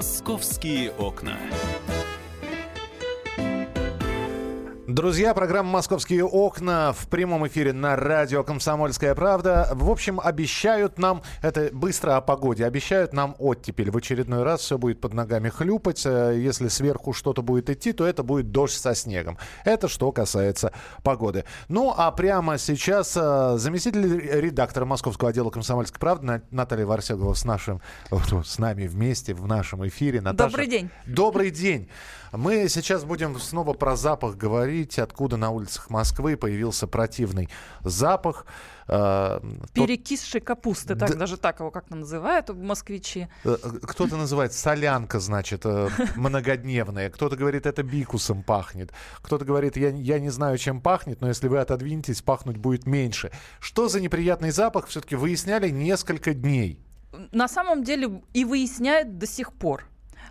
Московские окна. Друзья, программа «Московские окна» в прямом эфире на радио «Комсомольская правда». В общем, обещают нам, это быстро о погоде, обещают нам оттепель. В очередной раз все будет под ногами хлюпать. Э, если сверху что-то будет идти, то это будет дождь со снегом. Это что касается погоды. Ну, а прямо сейчас э, заместитель редактора московского отдела «Комсомольской правды» Наталья Варсегова с, нашим, с нами вместе в нашем эфире. Наташа, Добрый день. Добрый день. Мы сейчас будем снова про запах говорить, откуда на улицах Москвы появился противный запах. Э, Перекисшей капусты, так, да, даже так его как-то называют москвичи. Э, кто-то называет солянка, значит, э, многодневная. Кто-то говорит, это бикусом пахнет. Кто-то говорит, я, я не знаю, чем пахнет, но если вы отодвинетесь, пахнуть будет меньше. Что за неприятный запах, все-таки выясняли несколько дней. На самом деле и выясняют до сих пор.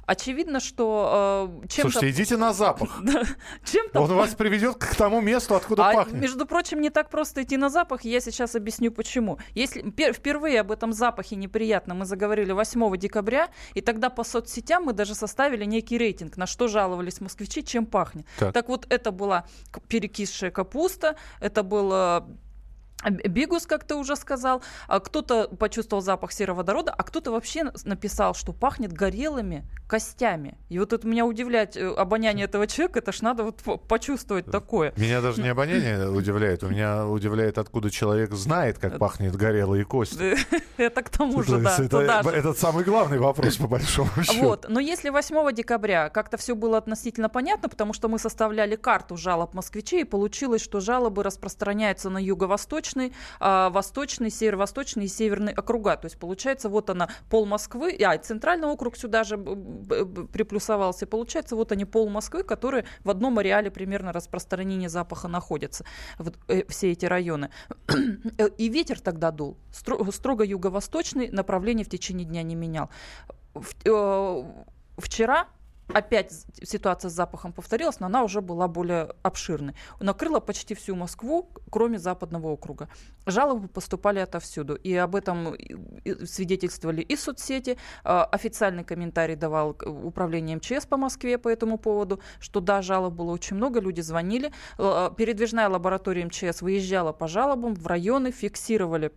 Очевидно, что э, чем-то... Слушайте, идите на запах. чем-то... Он вас приведет к тому месту, откуда а, пахнет. Между прочим, не так просто идти на запах, я сейчас объясню почему. Если впервые об этом запахе неприятно мы заговорили 8 декабря, и тогда по соцсетям мы даже составили некий рейтинг, на что жаловались москвичи, чем пахнет. Так, так вот, это была перекисшая капуста, это было Бигус, как ты уже сказал, а кто-то почувствовал запах сероводорода, а кто-то вообще написал, что пахнет горелыми костями. И вот это меня удивляет э, обоняние этого человека, это ж надо вот почувствовать такое. Меня даже не обоняние удивляет, у меня удивляет, откуда человек знает, как пахнет горелые кости. Это к тому же, да. Этот самый главный вопрос, по большому счету. Вот, но если 8 декабря как-то все было относительно понятно, потому что мы составляли карту жалоб москвичей, и получилось, что жалобы распространяются на юго-восточный восточный, а, восточный, северо-восточный и северный округа. То есть получается вот она пол Москвы, а центральный округ сюда же приплюсовался. Получается вот они пол Москвы, которые в одном ареале примерно распространения запаха находятся. Вот, э, все эти районы. И ветер тогда дул. Строго юго-восточный, направление в течение дня не менял. Э, вчера опять ситуация с запахом повторилась, но она уже была более обширной. Накрыла почти всю Москву, кроме западного округа. Жалобы поступали отовсюду. И об этом свидетельствовали и соцсети. А, официальный комментарий давал управление МЧС по Москве по этому поводу, что да, жалоб было очень много, люди звонили. Передвижная лаборатория МЧС выезжала по жалобам в районы, фиксировали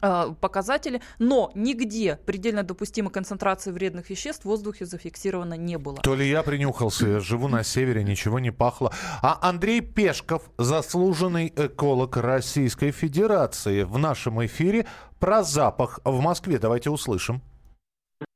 показатели, но нигде предельно допустимой концентрации вредных веществ в воздухе зафиксировано не было. То ли я принюхался, я живу на севере, ничего не пахло. А Андрей Пешков, заслуженный эколог Российской Федерации, в нашем эфире про запах в Москве. Давайте услышим.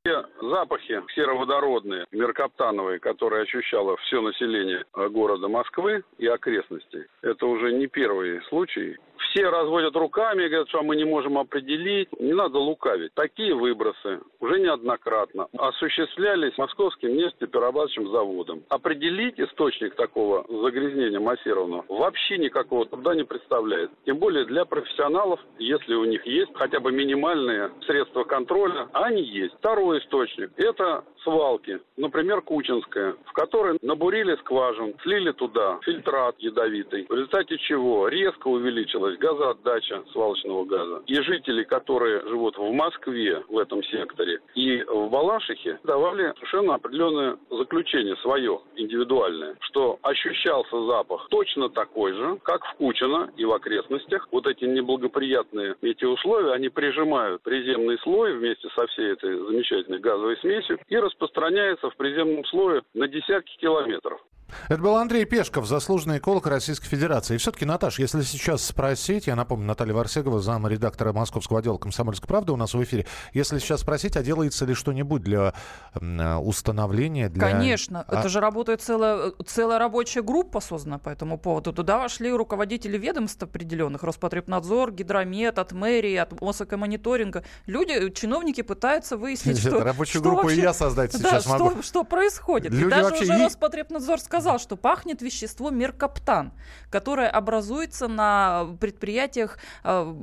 Те запахи сероводородные, меркаптановые, которые ощущало все население города Москвы и окрестностей, это уже не первый случай все разводят руками говорят, что мы не можем определить. Не надо лукавить. Такие выбросы уже неоднократно осуществлялись Московским нефтеперерабатывающим заводом. Определить источник такого загрязнения массированного вообще никакого труда не представляет. Тем более для профессионалов, если у них есть хотя бы минимальные средства контроля, они есть. Второй источник – это свалки, например, Кучинская, в которой набурили скважин, слили туда фильтрат ядовитый, в результате чего резко увеличилась газоотдача свалочного газа. И жители, которые живут в Москве в этом секторе и в Балашихе, давали совершенно определенное заключение свое, индивидуальное, что ощущался запах точно такой же, как в Кучино и в окрестностях. Вот эти неблагоприятные метеоусловия, они прижимают приземный слой вместе со всей этой замечательной газовой смесью и распространяется в приземном слое на десятки километров. Это был Андрей Пешков, заслуженный эколог Российской Федерации. И все-таки, Наташ, если сейчас спросить, я напомню, Наталья Варсегова, зам редактора Московского отдела «Комсомольской правды» у нас в эфире. Если сейчас спросить, а делается ли что-нибудь для установления? Для... Конечно. А... Это же работает целая, целая рабочая группа создана по этому поводу. Туда вошли руководители ведомств определенных. Роспотребнадзор, Гидромет, от мэрии, от Мосэкомониторинга. Люди, чиновники пытаются выяснить, что... Рабочую группу и я создать сейчас могу. Что происходит. Даже уже Роспотребнадзор сказал, сказал, что пахнет вещество меркаптан, которое образуется на предприятиях э,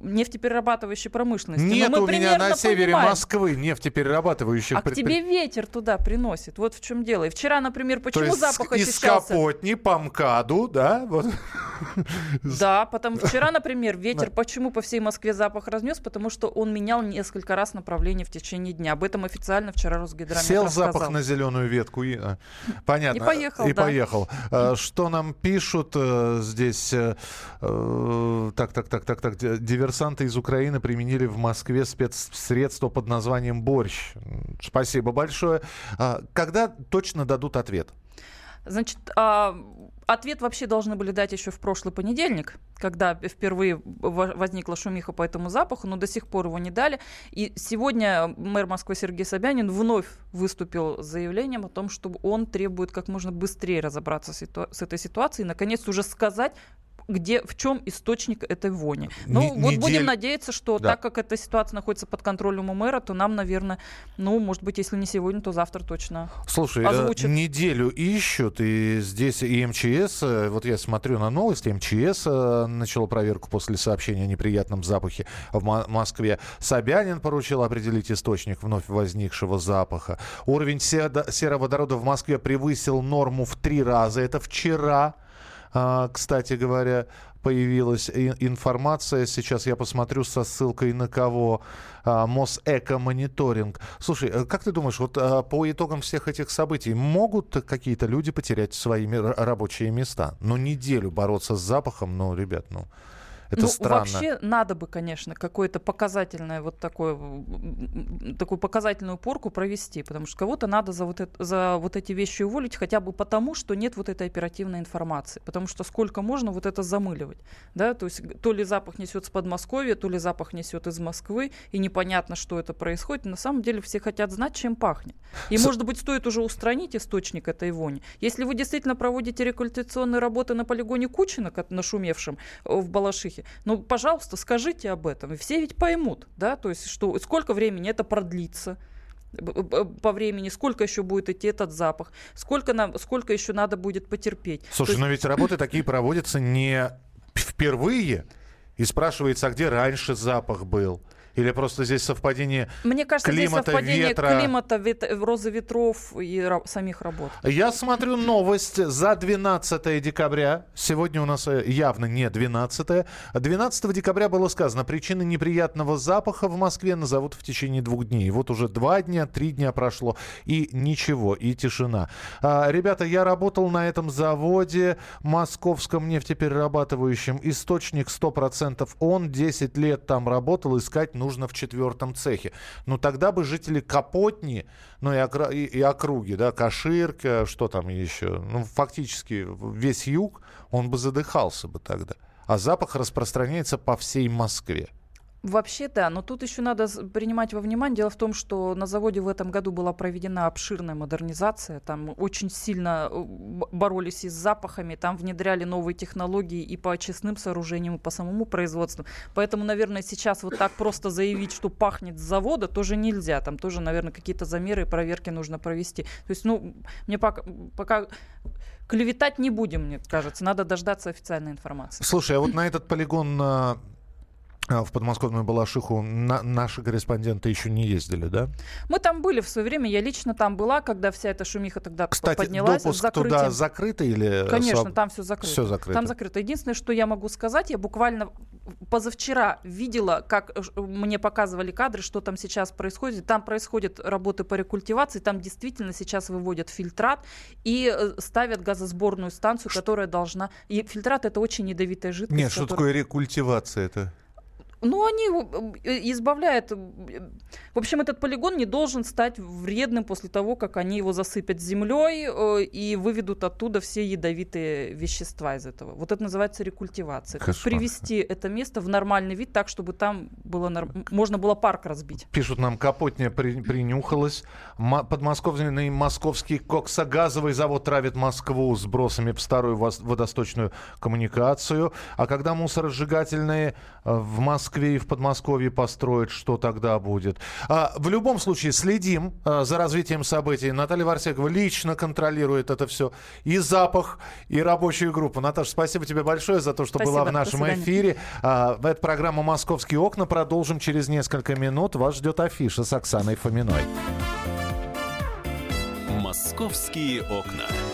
нефтеперерабатывающей промышленности. Нет у меня на севере понимаем. Москвы нефтеперерабатывающих А к тебе ветер туда приносит. Вот в чем дело. И вчера, например, почему запах из ощущался? Из Капотни по МКАДу, да? Вот. Да, потом вчера, например, ветер почему по всей Москве запах разнес? Потому что он менял несколько раз направление в течение дня. Об этом официально вчера Росгидромет Сел рассказал. запах на зеленую ветку и... А, понятно. И поехал, И да. поехал. А, что нам пишут э, здесь? Э, э, так, так, так, так, так. Диверсанты из Украины применили в Москве спецсредство под названием «Борщ». Спасибо большое. А, когда точно дадут ответ? Значит, а, ответ вообще должны были дать еще в прошлый понедельник, когда впервые возникла шумиха по этому запаху, но до сих пор его не дали. И сегодня мэр Москвы Сергей Собянин вновь выступил с заявлением о том, что он требует как можно быстрее разобраться с этой ситуацией и, наконец, уже сказать, где, в чем источник этой вони. Ну, не, вот недель... будем надеяться, что да. так как эта ситуация находится под контролем у мэра, то нам, наверное, ну, может быть, если не сегодня, то завтра точно Слушай, озвучат. неделю ищут, и здесь и МЧС, э, вот я смотрю на новости, МЧС э, начал проверку после сообщения о неприятном запахе в Москве. Собянин поручил определить источник вновь возникшего запаха. Уровень сероводорода в Москве превысил норму в три раза. Это вчера. А, кстати говоря, появилась информация. Сейчас я посмотрю со ссылкой на кого. А, Мосэко-мониторинг. Слушай, э, как ты думаешь, вот а, по итогам всех этих событий могут какие-то люди потерять свои рабочие места? Ну, неделю бороться с запахом, ну, ребят, ну... Это ну, странно. Вообще надо бы, конечно, какое-то показательное вот такое, такую показательную порку провести, потому что кого-то надо за вот, это, за вот эти вещи уволить хотя бы потому, что нет вот этой оперативной информации. Потому что сколько можно вот это замыливать. Да? То есть то ли запах несет с Подмосковья, то ли запах несет из Москвы, и непонятно, что это происходит. На самом деле все хотят знать, чем пахнет. И, с... может быть, стоит уже устранить источник этой вони. Если вы действительно проводите рекультационные работы на полигоне Кучина, нашумевшем э, в Балашихе, ну, пожалуйста, скажите об этом. И все ведь поймут, да, то есть, что сколько времени это продлится по времени, сколько еще будет идти этот запах, сколько, нам, сколько еще надо будет потерпеть. Слушай, есть... но ведь работы такие проводятся не впервые. И спрашивается, а где раньше запах был? Или просто здесь совпадение Мне кажется, климата, здесь совпадение ветра? климата, вет... розы ветров и ра... самих работ. Я смотрю новость за 12 декабря. Сегодня у нас э, явно не 12. 12 декабря было сказано, причины неприятного запаха в Москве назовут в течение двух дней. Вот уже два дня, три дня прошло, и ничего, и тишина. А, ребята, я работал на этом заводе, московском нефтеперерабатывающем. Источник 100% он, 10 лет там работал, искать нужно в четвертом цехе. Ну, тогда бы жители Капотни, ну и, окра- и, и округи, да, Каширка, что там еще, ну, фактически весь юг, он бы задыхался бы тогда. А запах распространяется по всей Москве. Вообще, да, но тут еще надо принимать во внимание. Дело в том, что на заводе в этом году была проведена обширная модернизация. Там очень сильно э, боролись и с запахами, там внедряли новые технологии и по очистным сооружениям, и по самому производству. Поэтому, наверное, сейчас вот так просто заявить, что пахнет с завода, тоже нельзя. Там тоже, наверное, какие-то замеры и проверки нужно провести. То есть, ну, мне пока, пока клеветать не будем, мне кажется. Надо дождаться официальной информации. Слушай, а вот на этот полигон а, в подмосковную Балашиху на, наши корреспонденты еще не ездили, да? Мы там были в свое время, я лично там была, когда вся эта шумиха тогда Кстати, поднялась. допуск туда закрытый или... Конечно, там все закрыто. Все закрыто. Там закрыто. Единственное, что я могу сказать, я буквально позавчера видела, как мне показывали кадры, что там сейчас происходит. Там происходят работы по рекультивации, там действительно сейчас выводят фильтрат и э, ставят газосборную станцию, которая должна... И фильтрат это очень ядовитая жидкость. Нет, что такое рекультивация это? Ну, они э, избавляют... В общем, этот полигон не должен стать вредным после того, как они его засыпят землей э, и выведут оттуда все ядовитые вещества из этого. Вот это называется рекультивация. То есть привести это место в нормальный вид так, чтобы там было норм... можно было парк разбить. Пишут нам, Капотня при... принюхалась. Подмосковный московский коксогазовый завод травит Москву сбросами в старую водосточную коммуникацию. А когда мусоросжигательные э, в Москве Москве и в Подмосковье построят, что тогда будет. А, в любом случае следим а, за развитием событий. Наталья Варсекова лично контролирует это все. И запах, и рабочую группу. Наташа, спасибо тебе большое за то, что Спасибо, была в нашем эфире. А, это программа «Московские окна». Продолжим через несколько минут. Вас ждет афиша с Оксаной Фоминой. «Московские окна».